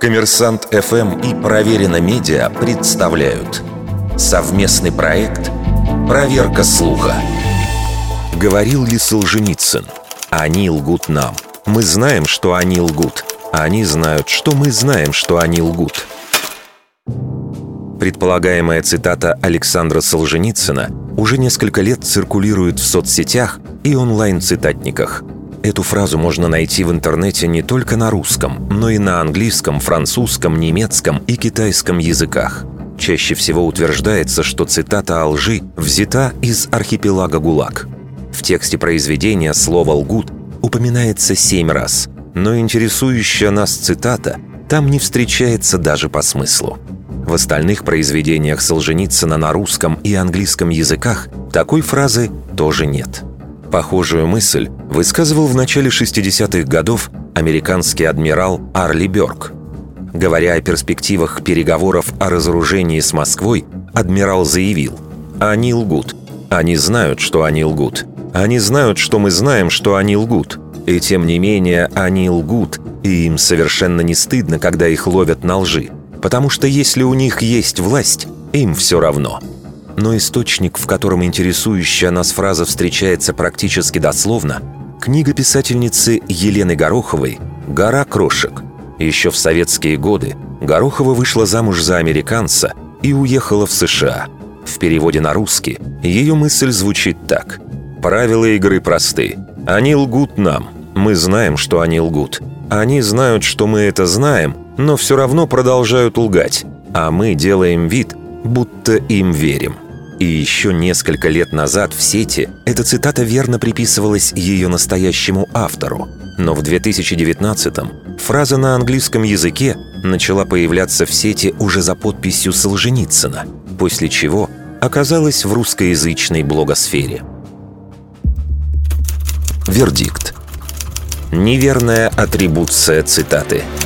Коммерсант ФМ и Проверено Медиа представляют совместный проект «Проверка слуха». Говорил ли Солженицын? Они лгут нам. Мы знаем, что они лгут. Они знают, что мы знаем, что они лгут. Предполагаемая цитата Александра Солженицына уже несколько лет циркулирует в соцсетях и онлайн-цитатниках – Эту фразу можно найти в интернете не только на русском, но и на английском, французском, немецком и китайском языках. Чаще всего утверждается, что цитата о лжи взята из архипелага ГУЛАГ. В тексте произведения слово «лгут» упоминается семь раз, но интересующая нас цитата там не встречается даже по смыслу. В остальных произведениях Солженицына на русском и английском языках такой фразы тоже нет. Похожую мысль высказывал в начале 60-х годов американский адмирал Арли Бёрк. Говоря о перспективах переговоров о разоружении с Москвой, адмирал заявил «Они лгут. Они знают, что они лгут. Они знают, что мы знаем, что они лгут. И тем не менее они лгут, и им совершенно не стыдно, когда их ловят на лжи. Потому что если у них есть власть, им все равно» но источник, в котором интересующая нас фраза встречается практически дословно, книга писательницы Елены Гороховой «Гора крошек». Еще в советские годы Горохова вышла замуж за американца и уехала в США. В переводе на русский ее мысль звучит так. «Правила игры просты. Они лгут нам. Мы знаем, что они лгут. Они знают, что мы это знаем, но все равно продолжают лгать. А мы делаем вид, будто им верим». И еще несколько лет назад в сети эта цитата верно приписывалась ее настоящему автору. Но в 2019-м фраза на английском языке начала появляться в сети уже за подписью Солженицына, после чего оказалась в русскоязычной блогосфере. Вердикт. Неверная атрибуция цитаты –